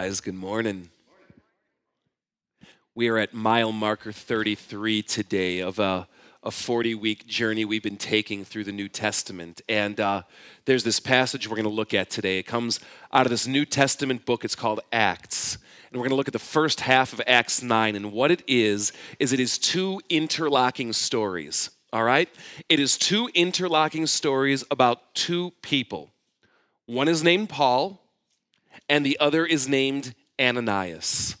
guys. Good morning. We are at mile marker 33 today of a, a 40 week journey we've been taking through the New Testament. And uh, there's this passage we're going to look at today. It comes out of this New Testament book. It's called Acts. And we're going to look at the first half of Acts 9. And what it is, is it is two interlocking stories. All right? It is two interlocking stories about two people. One is named Paul, and the other is named Ananias.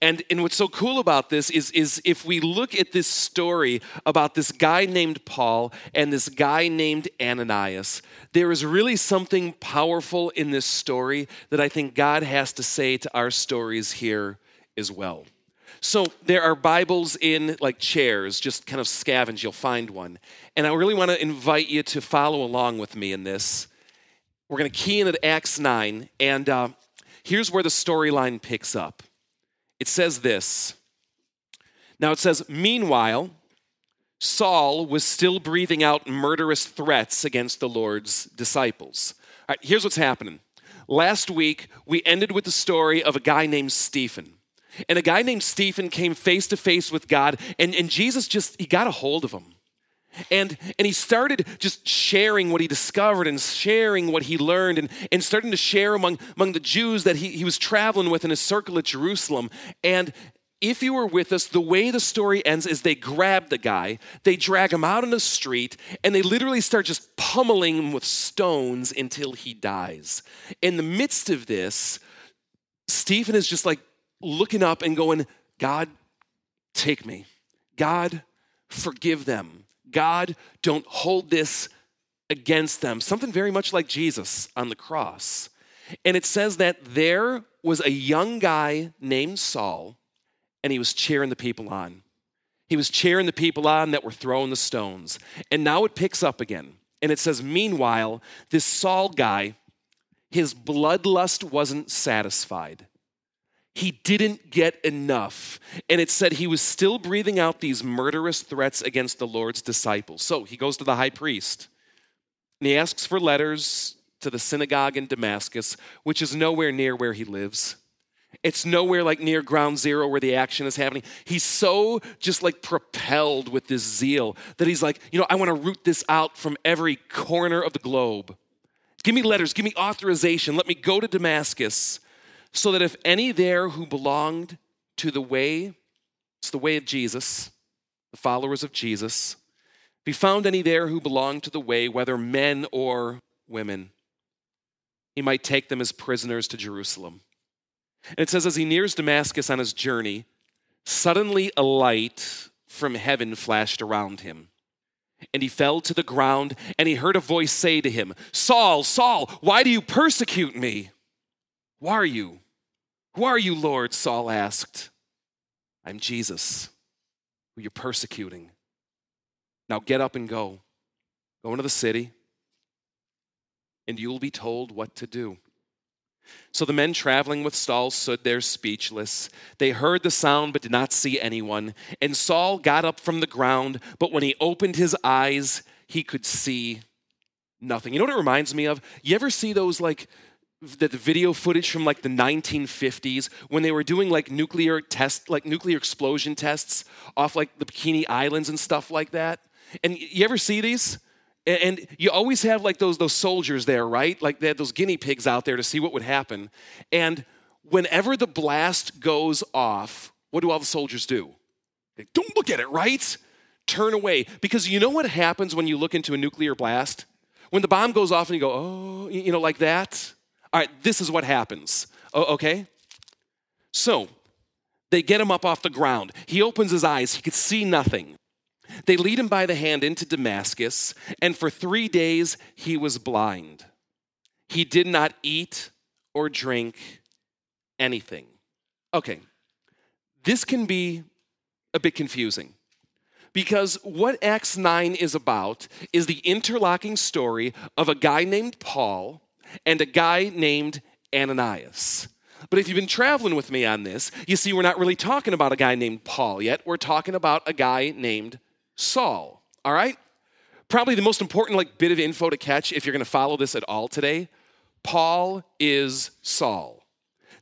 And, and what's so cool about this is, is if we look at this story about this guy named Paul and this guy named Ananias, there is really something powerful in this story that I think God has to say to our stories here as well. So there are Bibles in like chairs, just kind of scavenge, you'll find one. And I really want to invite you to follow along with me in this. We're going to key in at Acts 9, and uh, here's where the storyline picks up. It says this. Now it says, Meanwhile, Saul was still breathing out murderous threats against the Lord's disciples. All right, here's what's happening. Last week, we ended with the story of a guy named Stephen. And a guy named Stephen came face to face with God, and, and Jesus just, he got a hold of him. And, and he started just sharing what he discovered and sharing what he learned and, and starting to share among, among the Jews that he, he was traveling with in his circle at Jerusalem. And if you were with us, the way the story ends is they grab the guy, they drag him out on the street, and they literally start just pummeling him with stones until he dies. In the midst of this, Stephen is just like looking up and going, God, take me. God, forgive them. God, don't hold this against them. Something very much like Jesus on the cross. And it says that there was a young guy named Saul, and he was cheering the people on. He was cheering the people on that were throwing the stones. And now it picks up again. And it says, Meanwhile, this Saul guy, his bloodlust wasn't satisfied he didn't get enough. And it said he was still breathing out these murderous threats against the Lord's disciples. So he goes to the high priest and he asks for letters to the synagogue in Damascus, which is nowhere near where he lives. It's nowhere like near ground zero where the action is happening. He's so just like propelled with this zeal that he's like, you know, I want to root this out from every corner of the globe. Give me letters, give me authorization. Let me go to Damascus so that if any there who belonged to the way, it's the way of Jesus, the followers of Jesus, be found any there who belonged to the way, whether men or women, he might take them as prisoners to Jerusalem. And it says, as he nears Damascus on his journey, suddenly a light from heaven flashed around him. And he fell to the ground, and he heard a voice say to him, Saul, Saul, why do you persecute me? Who are you? Who are you, Lord? Saul asked. I'm Jesus, who you're persecuting. Now get up and go. Go into the city, and you will be told what to do. So the men traveling with Saul stood there speechless. They heard the sound but did not see anyone. And Saul got up from the ground, but when he opened his eyes, he could see nothing. You know what it reminds me of? You ever see those like that the video footage from like the 1950s when they were doing like nuclear test like nuclear explosion tests off like the bikini islands and stuff like that. And you ever see these? And you always have like those those soldiers there right? Like they had those guinea pigs out there to see what would happen. And whenever the blast goes off what do all the soldiers do? They don't look at it right? Turn away. Because you know what happens when you look into a nuclear blast? When the bomb goes off and you go oh you know like that all right, this is what happens. okay? So, they get him up off the ground. He opens his eyes, he could see nothing. They lead him by the hand into Damascus, and for three days he was blind. He did not eat or drink anything. Okay, this can be a bit confusing because what Acts 9 is about is the interlocking story of a guy named Paul and a guy named Ananias. But if you've been traveling with me on this, you see we're not really talking about a guy named Paul yet. We're talking about a guy named Saul. All right? Probably the most important like bit of info to catch if you're going to follow this at all today. Paul is Saul.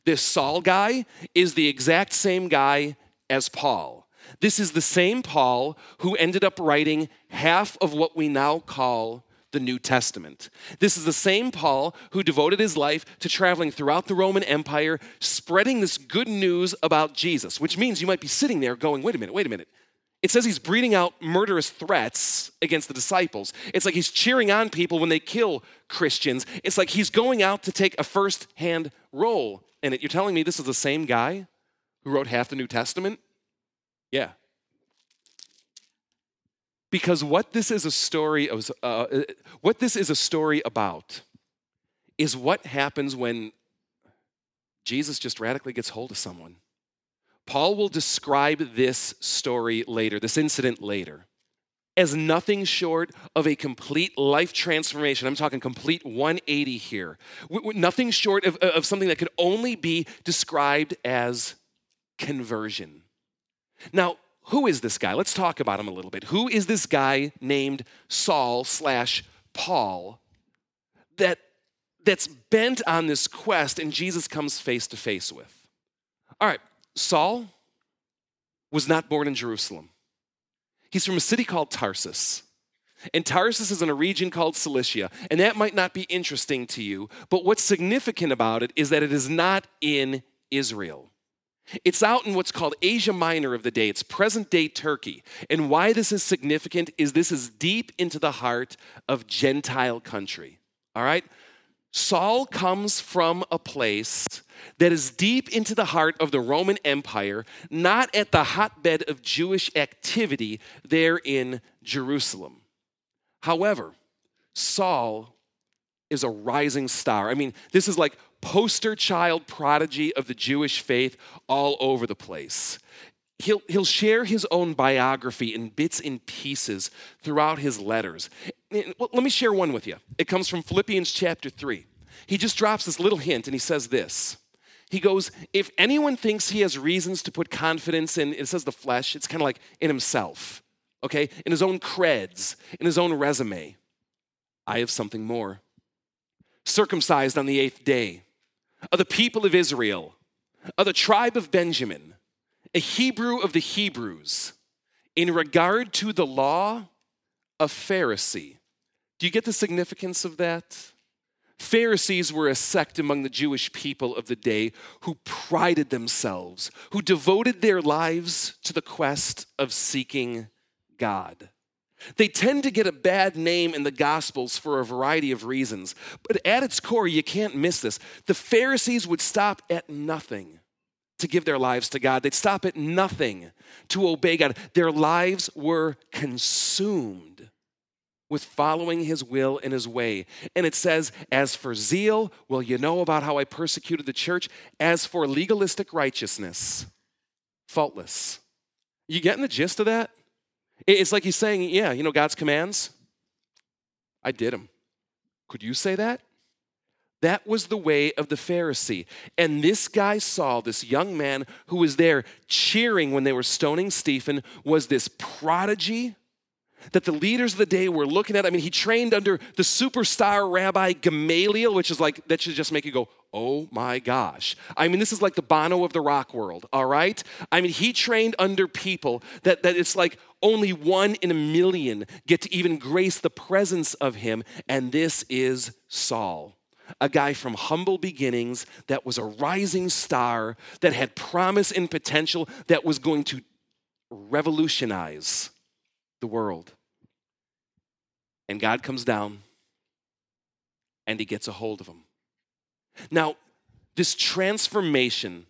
This Saul guy is the exact same guy as Paul. This is the same Paul who ended up writing half of what we now call the New Testament. This is the same Paul who devoted his life to traveling throughout the Roman Empire, spreading this good news about Jesus, which means you might be sitting there going, wait a minute, wait a minute. It says he's breathing out murderous threats against the disciples. It's like he's cheering on people when they kill Christians. It's like he's going out to take a first hand role in it. You're telling me this is the same guy who wrote half the New Testament? Yeah. Because what this is a story of, uh, what this is a story about is what happens when Jesus just radically gets hold of someone. Paul will describe this story later, this incident later, as nothing short of a complete life transformation. I'm talking complete 180 here. Nothing short of, of something that could only be described as conversion. Now, who is this guy? Let's talk about him a little bit. Who is this guy named Saul slash Paul that, that's bent on this quest and Jesus comes face to face with? All right, Saul was not born in Jerusalem. He's from a city called Tarsus. And Tarsus is in a region called Cilicia. And that might not be interesting to you, but what's significant about it is that it is not in Israel. It's out in what's called Asia Minor of the day. It's present day Turkey. And why this is significant is this is deep into the heart of Gentile country. All right? Saul comes from a place that is deep into the heart of the Roman Empire, not at the hotbed of Jewish activity there in Jerusalem. However, Saul is a rising star. I mean, this is like poster child prodigy of the Jewish faith all over the place. He'll, he'll share his own biography in bits and pieces throughout his letters. Let me share one with you. It comes from Philippians chapter 3. He just drops this little hint and he says this. He goes, If anyone thinks he has reasons to put confidence in, it says the flesh, it's kind of like in himself, okay? In his own creds, in his own resume. I have something more. Circumcised on the eighth day of the people of Israel, of the tribe of Benjamin, a Hebrew of the Hebrews, in regard to the law, a Pharisee. Do you get the significance of that? Pharisees were a sect among the Jewish people of the day who prided themselves, who devoted their lives to the quest of seeking God. They tend to get a bad name in the Gospels for a variety of reasons, but at its core, you can't miss this. The Pharisees would stop at nothing to give their lives to God, they'd stop at nothing to obey God. Their lives were consumed with following his will and his way. And it says, As for zeal, well, you know about how I persecuted the church. As for legalistic righteousness, faultless. You getting the gist of that? It's like he's saying, yeah, you know, God's commands, I did them. Could you say that? That was the way of the Pharisee. And this guy saw this young man who was there cheering when they were stoning Stephen, was this prodigy that the leaders of the day were looking at. I mean, he trained under the superstar rabbi Gamaliel, which is like, that should just make you go, oh my gosh. I mean, this is like the Bono of the rock world, all right? I mean, he trained under people that, that it's like only one in a million get to even grace the presence of him, and this is Saul. A guy from humble beginnings that was a rising star, that had promise and potential, that was going to revolutionize the world. And God comes down and he gets a hold of him. Now, this transformation,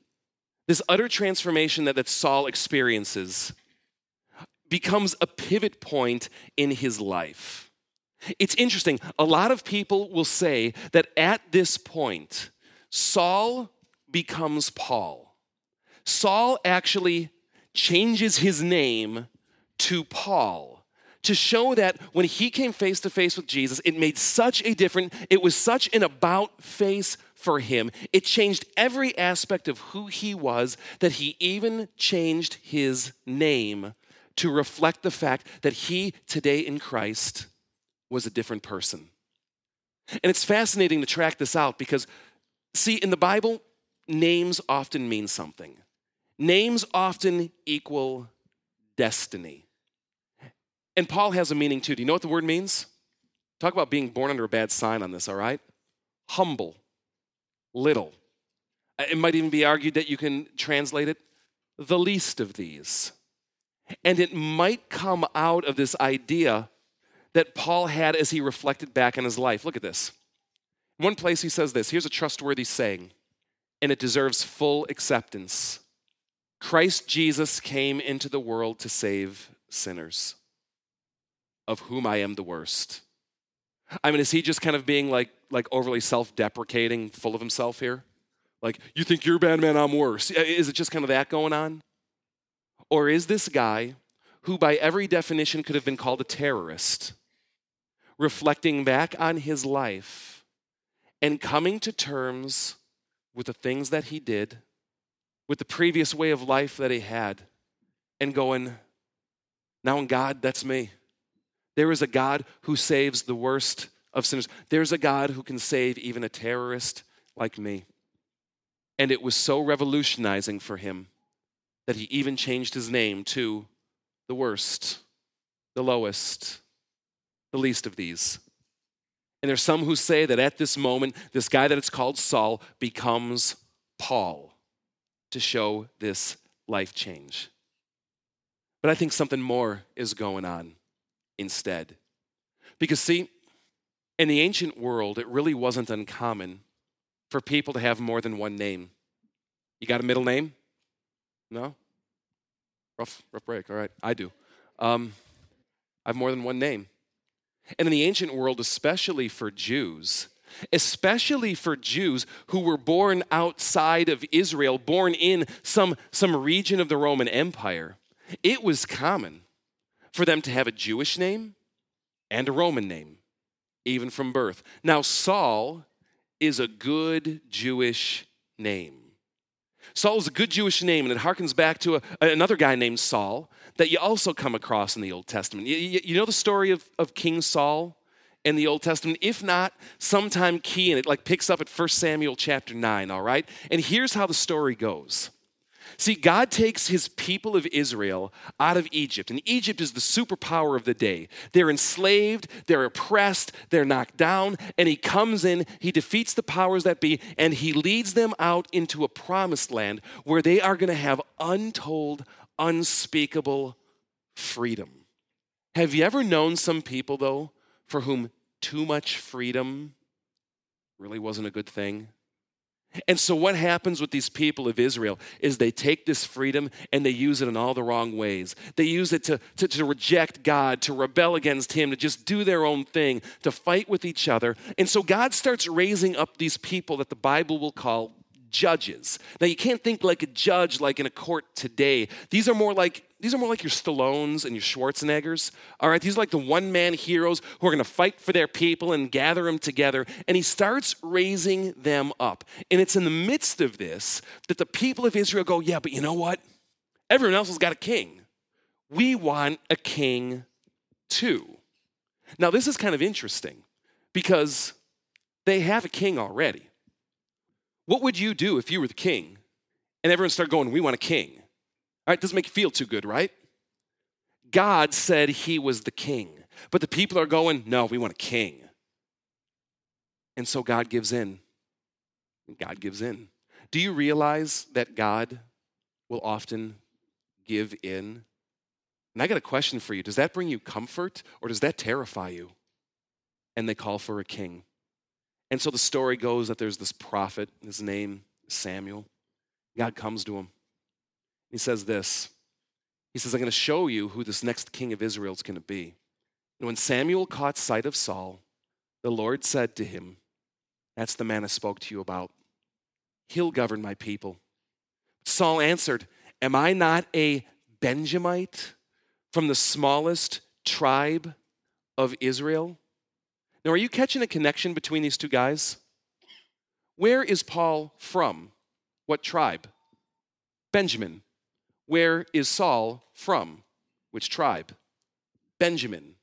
this utter transformation that, that Saul experiences, becomes a pivot point in his life. It's interesting. A lot of people will say that at this point, Saul becomes Paul. Saul actually changes his name to Paul to show that when he came face to face with Jesus, it made such a difference. It was such an about face for him. It changed every aspect of who he was that he even changed his name to reflect the fact that he today in Christ was a different person. And it's fascinating to track this out because, see, in the Bible, names often mean something. Names often equal destiny. And Paul has a meaning too. Do you know what the word means? Talk about being born under a bad sign on this, all right? Humble, little. Uh, it might even be argued that you can translate it the least of these. And it might come out of this idea that Paul had as he reflected back on his life. Look at this. In one place, he says this here's a trustworthy saying, and it deserves full acceptance Christ Jesus came into the world to save sinners, of whom I am the worst. I mean, is he just kind of being like, like overly self deprecating, full of himself here? Like, you think you're bad man, I'm worse. Is it just kind of that going on? Or is this guy, who by every definition could have been called a terrorist, reflecting back on his life and coming to terms with the things that he did, with the previous way of life that he had, and going, now in God, that's me. There is a God who saves the worst of sinners. There's a God who can save even a terrorist like me. And it was so revolutionizing for him that he even changed his name to the worst, the lowest, the least of these. And there's some who say that at this moment, this guy that it's called Saul becomes Paul to show this life change. But I think something more is going on instead. Because, see, in the ancient world, it really wasn't uncommon for people to have more than one name. You got a middle name? No? Rough, rough break. All right, I do. Um, I have more than one name. And in the ancient world, especially for Jews, especially for Jews who were born outside of Israel, born in some, some region of the Roman Empire, it was common for them to have a Jewish name and a Roman name, even from birth. Now, Saul is a good Jewish name. Saul is a good Jewish name, and it harkens back to a, another guy named Saul that you also come across in the Old Testament. You, you, you know the story of, of King Saul in the Old Testament? If not, sometime key in it, like picks up at 1 Samuel chapter 9, all right? And here's how the story goes. See, God takes his people of Israel out of Egypt, and Egypt is the superpower of the day. They're enslaved, they're oppressed, they're knocked down, and he comes in, he defeats the powers that be, and he leads them out into a promised land where they are going to have untold, unspeakable freedom. Have you ever known some people, though, for whom too much freedom really wasn't a good thing? And so, what happens with these people of Israel is they take this freedom and they use it in all the wrong ways. They use it to, to, to, reject God, to rebel against Him, to just do their own thing, to fight with each other. And so, God starts raising up these people that the Bible will call judges. Now you can't think like a judge like in a court today. These are more like these are more like your Stallones and your Schwarzeneggers. All right, these are like the one-man heroes who are going to fight for their people and gather them together. And he starts raising them up. And it's in the midst of this that the people of Israel go, "Yeah, but you know what? Everyone else has got a king. We want a king too." Now this is kind of interesting because they have a king already. What would you do if you were the king and everyone started going, We want a king? All right, doesn't make you feel too good, right? God said he was the king, but the people are going, No, we want a king. And so God gives in. God gives in. Do you realize that God will often give in? And I got a question for you. Does that bring you comfort or does that terrify you? And they call for a king. And so the story goes that there's this prophet, his name Samuel. God comes to him. He says this He says, I'm going to show you who this next king of Israel is going to be. And when Samuel caught sight of Saul, the Lord said to him, That's the man I spoke to you about. He'll govern my people. Saul answered, Am I not a Benjamite from the smallest tribe of Israel? Now, are you catching a connection between these two guys? Where is Paul from? What tribe? Benjamin. Where is Saul from? Which tribe? Benjamin.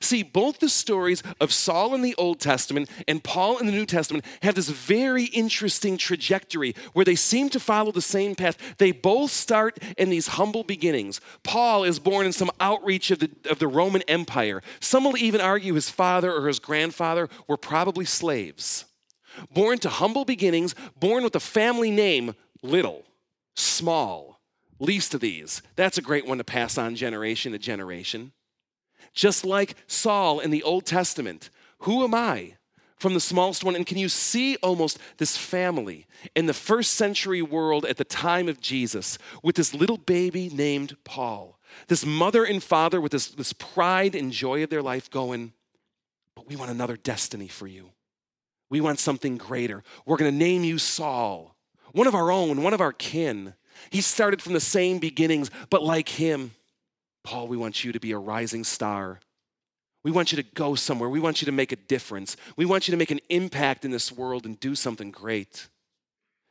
See, both the stories of Saul in the Old Testament and Paul in the New Testament have this very interesting trajectory where they seem to follow the same path. They both start in these humble beginnings. Paul is born in some outreach of the, of the Roman Empire. Some will even argue his father or his grandfather were probably slaves. Born to humble beginnings, born with a family name, little, small, least of these. That's a great one to pass on generation to generation. Just like Saul in the Old Testament. Who am I? From the smallest one. And can you see almost this family in the first century world at the time of Jesus with this little baby named Paul? This mother and father with this, this pride and joy of their life going, but we want another destiny for you. We want something greater. We're going to name you Saul, one of our own, one of our kin. He started from the same beginnings, but like him, Paul, we want you to be a rising star. We want you to go somewhere. We want you to make a difference. We want you to make an impact in this world and do something great.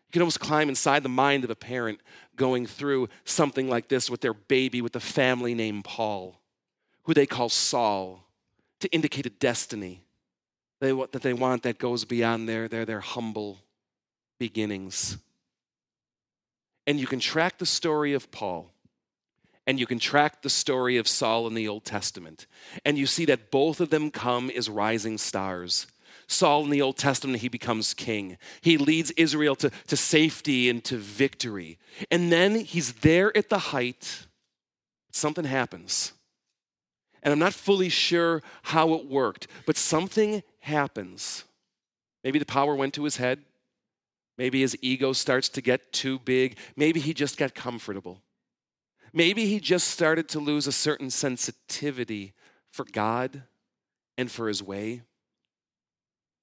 You can almost climb inside the mind of a parent going through something like this with their baby, with a family named Paul, who they call Saul, to indicate a destiny that they want that goes beyond their, their, their humble beginnings. And you can track the story of Paul and you can track the story of Saul in the Old Testament. And you see that both of them come as rising stars. Saul in the Old Testament, he becomes king. He leads Israel to, to safety and to victory. And then he's there at the height. Something happens. And I'm not fully sure how it worked, but something happens. Maybe the power went to his head. Maybe his ego starts to get too big. Maybe he just got comfortable. Maybe he just started to lose a certain sensitivity for God and for his way.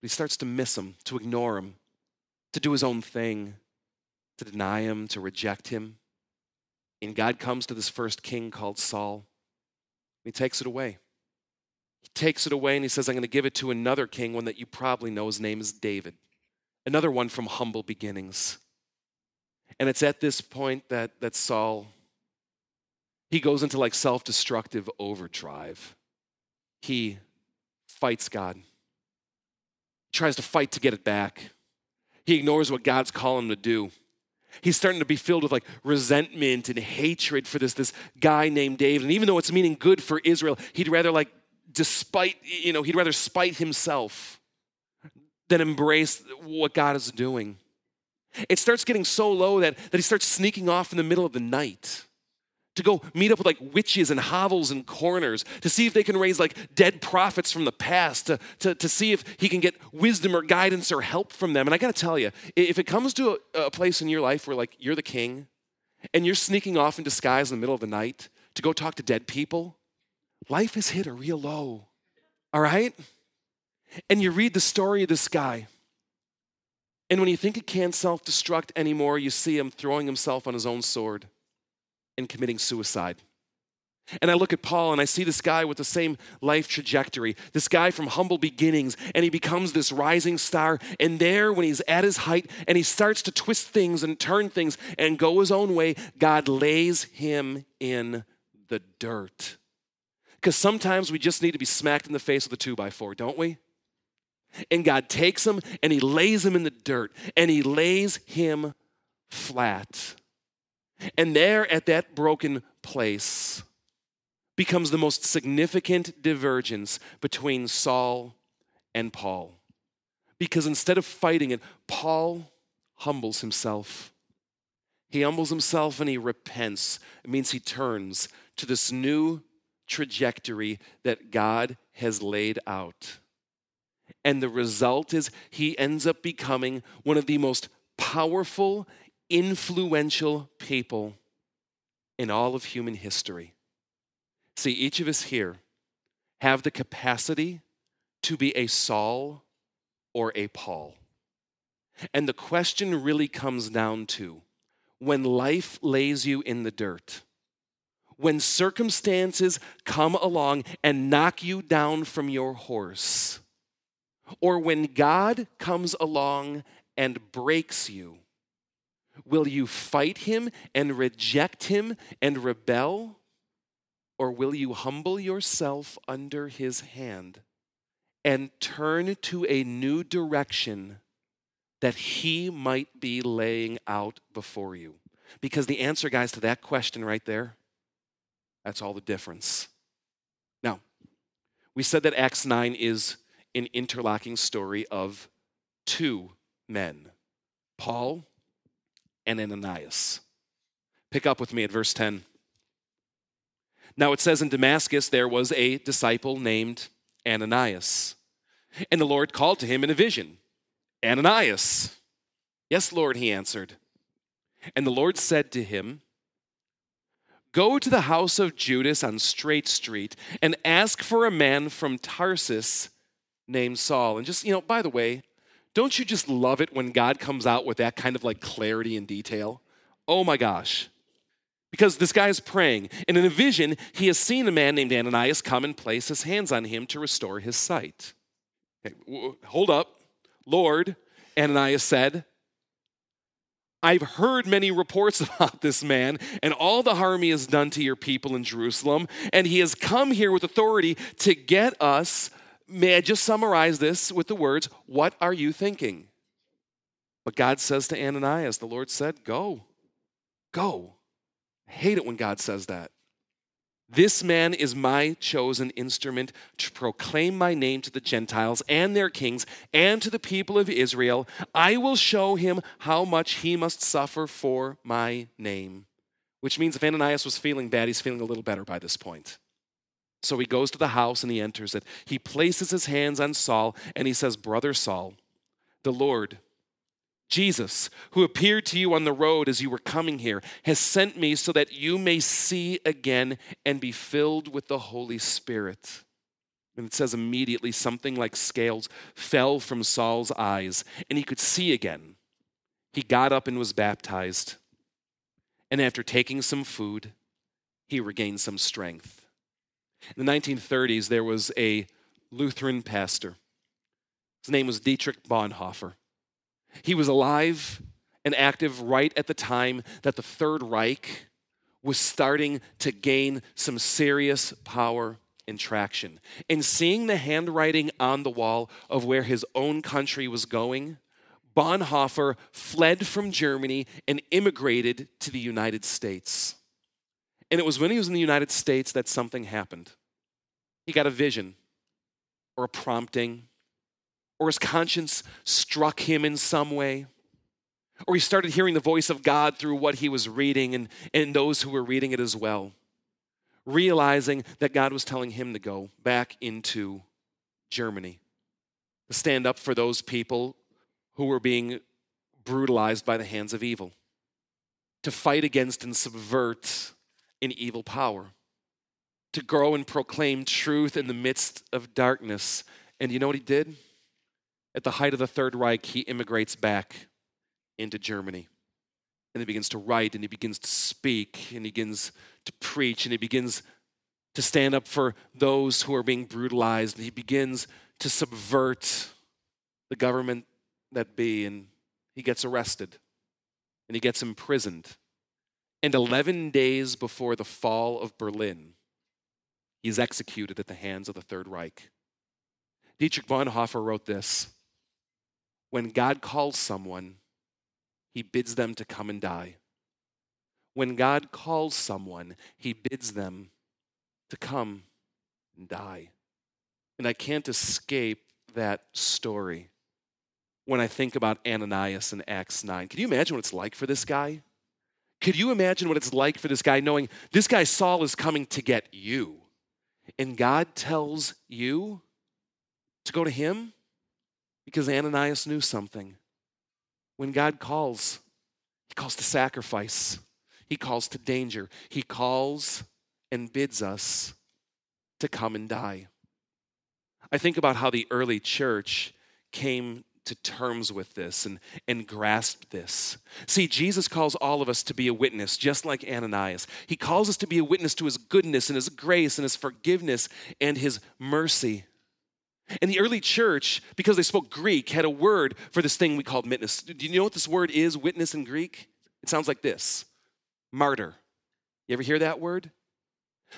He starts to miss him, to ignore him, to do his own thing, to deny him, to reject him. And God comes to this first king called Saul. And he takes it away. He takes it away and he says, I'm going to give it to another king, one that you probably know. His name is David, another one from humble beginnings. And it's at this point that, that Saul he goes into like self destructive overdrive. He fights God, he tries to fight to get it back. He ignores what God's calling him to do. He's starting to be filled with like resentment and hatred for this, this guy named David. And even though it's meaning good for Israel, he'd rather like despite, you know, he'd rather spite himself than embrace what God is doing. It starts getting so low that, that he starts sneaking off in the middle of the night to go meet up with like witches and hovels and corners to see if they can raise like dead prophets from the past to, to, to see if he can get wisdom or guidance or help from them. And i got to tell you if it comes to a, a place in your life where like you're the king and you're sneaking off in disguise in the middle of the night to go talk to dead people life has hit a real low all right? And you read the story of this guy and when you think he can't self-destruct anymore you see him throwing himself on his own sword and committing suicide. And I look at Paul and I see this guy with the same life trajectory, this guy from humble beginnings, and he becomes this rising star. And there, when he's at his height and he starts to twist things and turn things and go his own way, God lays him in the dirt. Because sometimes we just need to be smacked in the face with a two by four, don't we? And God takes him and he lays him in the dirt and he lays him flat. And there at that broken place becomes the most significant divergence between Saul and Paul. Because instead of fighting it, Paul humbles himself. He humbles himself and he repents. It means he turns to this new trajectory that God has laid out. And the result is he ends up becoming one of the most powerful influential people in all of human history. See, each of us here have the capacity to be a Saul or a Paul. And the question really comes down to when life lays you in the dirt, when circumstances come along and knock you down from your horse, or when God comes along and breaks you, Will you fight him and reject him and rebel? or will you humble yourself under his hand and turn to a new direction that he might be laying out before you? Because the answer, guys, to that question right there, that's all the difference. Now, we said that Acts 9 is an interlocking story of two men Paul and Ananias. Pick up with me at verse 10. Now it says in Damascus there was a disciple named Ananias. And the Lord called to him in a vision Ananias. Yes, Lord, he answered. And the Lord said to him, Go to the house of Judas on Straight Street and ask for a man from Tarsus named Saul. And just, you know, by the way, don't you just love it when God comes out with that kind of like clarity and detail? Oh my gosh. Because this guy is praying, and in a vision, he has seen a man named Ananias come and place his hands on him to restore his sight. Okay, hold up. Lord, Ananias said, I've heard many reports about this man and all the harm he has done to your people in Jerusalem, and he has come here with authority to get us. May I just summarize this with the words, What are you thinking? But God says to Ananias, the Lord said, Go, go. I hate it when God says that. This man is my chosen instrument to proclaim my name to the Gentiles and their kings and to the people of Israel. I will show him how much he must suffer for my name. Which means if Ananias was feeling bad, he's feeling a little better by this point. So he goes to the house and he enters it. He places his hands on Saul and he says, Brother Saul, the Lord, Jesus, who appeared to you on the road as you were coming here, has sent me so that you may see again and be filled with the Holy Spirit. And it says immediately something like scales fell from Saul's eyes, and he could see again. He got up and was baptized. And after taking some food, he regained some strength. In the 1930s, there was a Lutheran pastor. His name was Dietrich Bonhoeffer. He was alive and active right at the time that the Third Reich was starting to gain some serious power and traction. And seeing the handwriting on the wall of where his own country was going, Bonhoeffer fled from Germany and immigrated to the United States. And it was when he was in the United States that something happened. He got a vision or a prompting or his conscience struck him in some way, or he started hearing the voice of God through what he was reading and, and those who were reading it as well, realizing that God was telling him to go back into Germany, to stand up for those people who were being brutalized by the hands of evil, to fight against and subvert an evil power, to grow and proclaim truth in the midst of darkness. And you know what he did? At the height of the Third Reich, he immigrates back into Germany. And he begins to write and he begins to speak and he begins to preach and he begins to stand up for those who are being brutalized and he begins to subvert the government that be and he gets arrested and he gets imprisoned. And 11 days before the fall of Berlin, he's executed at the hands of the Third Reich. Dietrich Bonhoeffer wrote this when God calls someone, he bids them to come and die. When God calls someone, he bids them to come and die. And I can't escape that story when I think about Ananias in Acts 9. Can you imagine what it's like for this guy? Could you imagine what it's like for this guy knowing this guy Saul is coming to get you? And God tells you to go to him? Because Ananias knew something. When God calls, He calls to sacrifice, He calls to danger, He calls and bids us to come and die. I think about how the early church came to terms with this and, and grasped this. See, Jesus calls all of us to be a witness, just like Ananias. He calls us to be a witness to his goodness and his grace and his forgiveness and his mercy. And the early church, because they spoke Greek, had a word for this thing we called witness. Do you know what this word is, witness in Greek? It sounds like this martyr. You ever hear that word?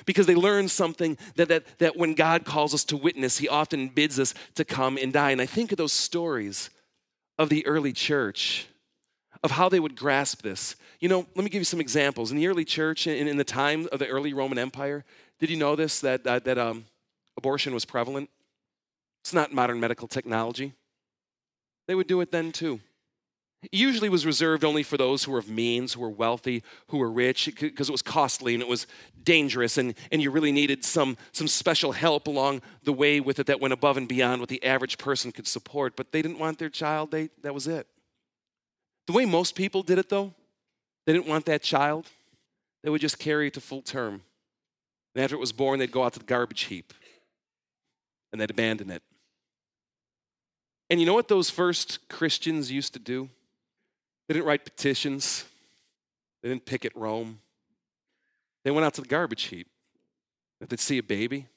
Because they learn something that, that, that when God calls us to witness, He often bids us to come and die. And I think of those stories of the early church, of how they would grasp this. You know, let me give you some examples. In the early church, in, in the time of the early Roman Empire, did you know this, that, that, that um, abortion was prevalent? It's not modern medical technology. They would do it then too. Usually was reserved only for those who were of means, who were wealthy, who were rich, because it was costly and it was dangerous, and, and you really needed some, some special help along the way with it that went above and beyond what the average person could support. But they didn't want their child, they, that was it. The way most people did it, though, they didn't want that child, they would just carry it to full term. And after it was born, they'd go out to the garbage heap and they'd abandon it. And you know what those first Christians used to do? They didn't write petitions, they didn't picket Rome. They went out to the garbage heap. If they'd see a baby,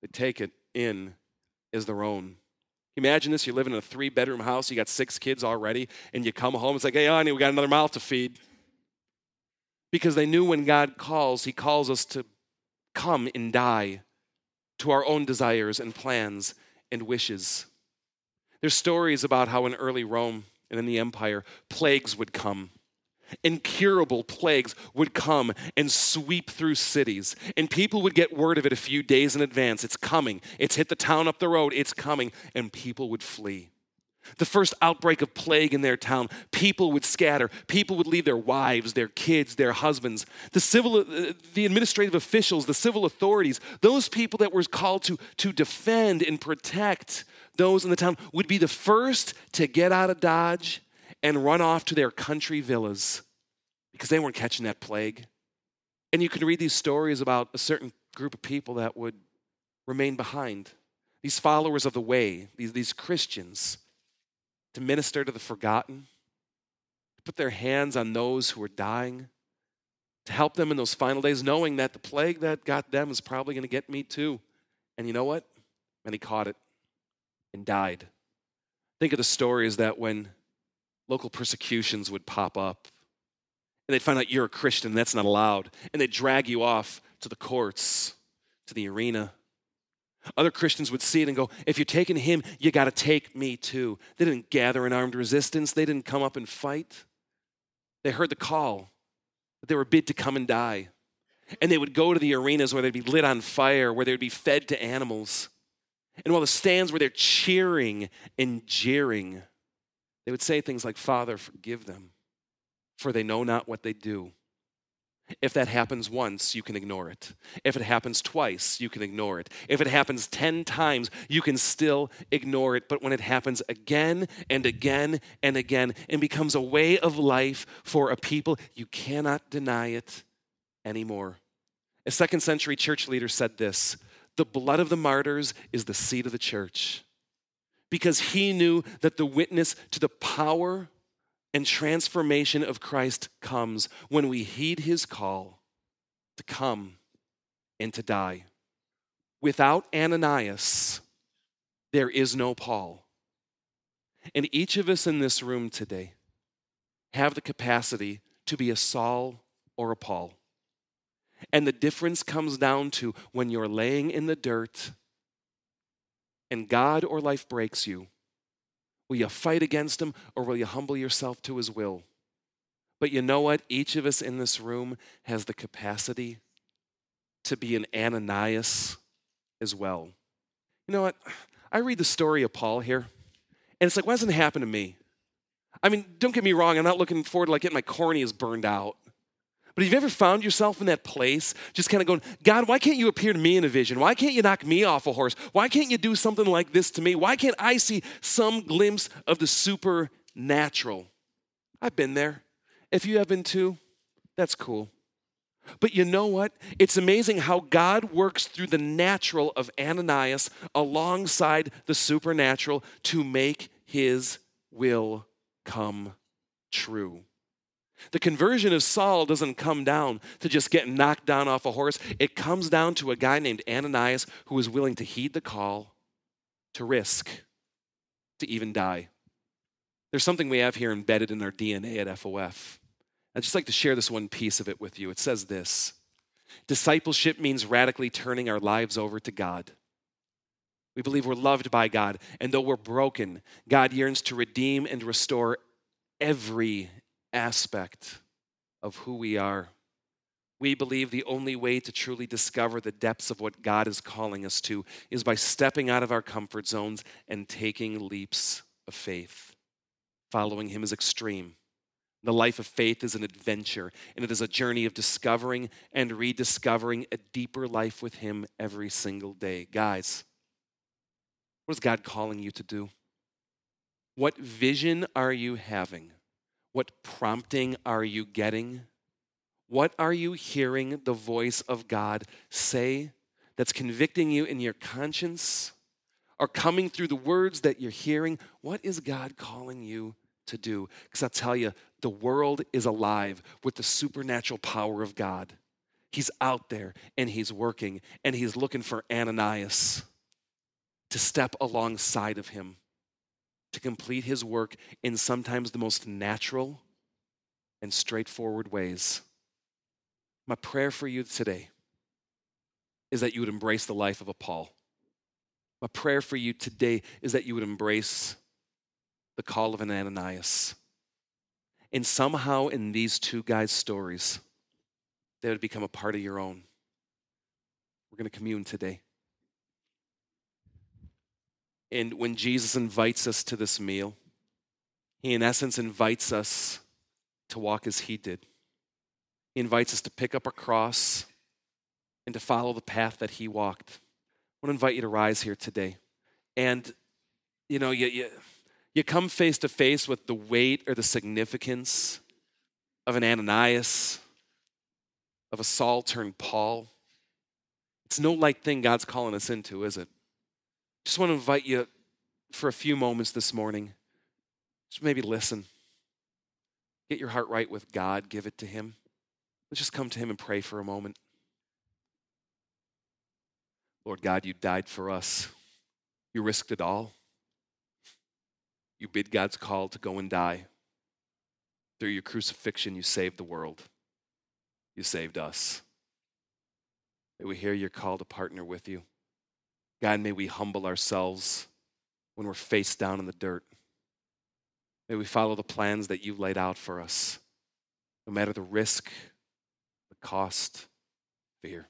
they'd take it in as their own. Imagine this you're living in a three bedroom house, you got six kids already, and you come home, it's like, hey, honey, we got another mouth to feed. Because they knew when God calls, He calls us to come and die to our own desires and plans and wishes. There's stories about how in early Rome and in the empire, plagues would come. Incurable plagues would come and sweep through cities, and people would get word of it a few days in advance. It's coming. It's hit the town up the road. It's coming, and people would flee. The first outbreak of plague in their town, people would scatter. People would leave their wives, their kids, their husbands. The civil, uh, the administrative officials, the civil authorities, those people that were called to, to defend and protect those in the town would be the first to get out of Dodge and run off to their country villas because they weren't catching that plague. And you can read these stories about a certain group of people that would remain behind. These followers of the way, these, these Christians to minister to the forgotten, to put their hands on those who are dying, to help them in those final days, knowing that the plague that got them is probably going to get me too. And you know what? And he caught it and died. Think of the stories that when local persecutions would pop up, and they'd find out you're a Christian, that's not allowed, and they'd drag you off to the courts, to the arena other Christians would see it and go, if you're taking him, you got to take me too. They didn't gather in armed resistance, they didn't come up and fight. They heard the call that they were bid to come and die. And they would go to the arenas where they'd be lit on fire, where they'd be fed to animals. And while the stands were there cheering and jeering, they would say things like, Father, forgive them, for they know not what they do. If that happens once, you can ignore it. If it happens twice, you can ignore it. If it happens 10 times, you can still ignore it. But when it happens again and again and again and becomes a way of life for a people, you cannot deny it anymore. A second century church leader said this The blood of the martyrs is the seed of the church. Because he knew that the witness to the power and transformation of Christ comes when we heed his call to come and to die. Without Ananias, there is no Paul. And each of us in this room today have the capacity to be a Saul or a Paul. And the difference comes down to when you're laying in the dirt and God or life breaks you Will you fight against him or will you humble yourself to his will? But you know what? Each of us in this room has the capacity to be an Ananias as well. You know what? I read the story of Paul here, and it's like, why doesn't it happen to me? I mean, don't get me wrong, I'm not looking forward to like getting my corneas burned out. But have you ever found yourself in that place, just kind of going, God, why can't you appear to me in a vision? Why can't you knock me off a horse? Why can't you do something like this to me? Why can't I see some glimpse of the supernatural? I've been there. If you have been too, that's cool. But you know what? It's amazing how God works through the natural of Ananias alongside the supernatural to make his will come true. The conversion of Saul doesn't come down to just getting knocked down off a horse. It comes down to a guy named Ananias who was willing to heed the call, to risk, to even die. There's something we have here embedded in our DNA at FOF. I'd just like to share this one piece of it with you. It says this Discipleship means radically turning our lives over to God. We believe we're loved by God, and though we're broken, God yearns to redeem and restore every aspect of who we are. We believe the only way to truly discover the depths of what God is calling us to is by stepping out of our comfort zones and taking leaps of faith. Following Him is extreme. The life of faith is an adventure, and it is a journey of discovering and rediscovering a deeper life with Him every single day. Guys, what is God calling you to do? What vision are you having? What prompting are you getting? What are you hearing the voice of God say that's convicting you in your conscience or coming through the words that you're hearing? What is God calling you to do. Because I'll tell you, the world is alive with the supernatural power of God. He's out there and he's working and he's looking for Ananias to step alongside of him to complete his work in sometimes the most natural and straightforward ways. My prayer for you today is that you would embrace the life of a Paul. My prayer for you today is that you would embrace the call of an Ananias. And somehow in these two guys' stories, they would become a part of your own. We're going to commune today. And when Jesus invites us to this meal, he in essence invites us to walk as he did. He invites us to pick up our cross and to follow the path that he walked. I want to invite you to rise here today. And, you know, you, you you come face to face with the weight or the significance of an Ananias, of a Saul turned Paul. It's no light thing God's calling us into, is it? Just want to invite you for a few moments this morning. Just maybe listen. Get your heart right with God, give it to Him. Let's just come to Him and pray for a moment. Lord God, you died for us, you risked it all. You bid God's call to go and die. Through your crucifixion, you saved the world. You saved us. May we hear your call to partner with you. God, may we humble ourselves when we're face down in the dirt. May we follow the plans that you've laid out for us, no matter the risk, the cost, fear.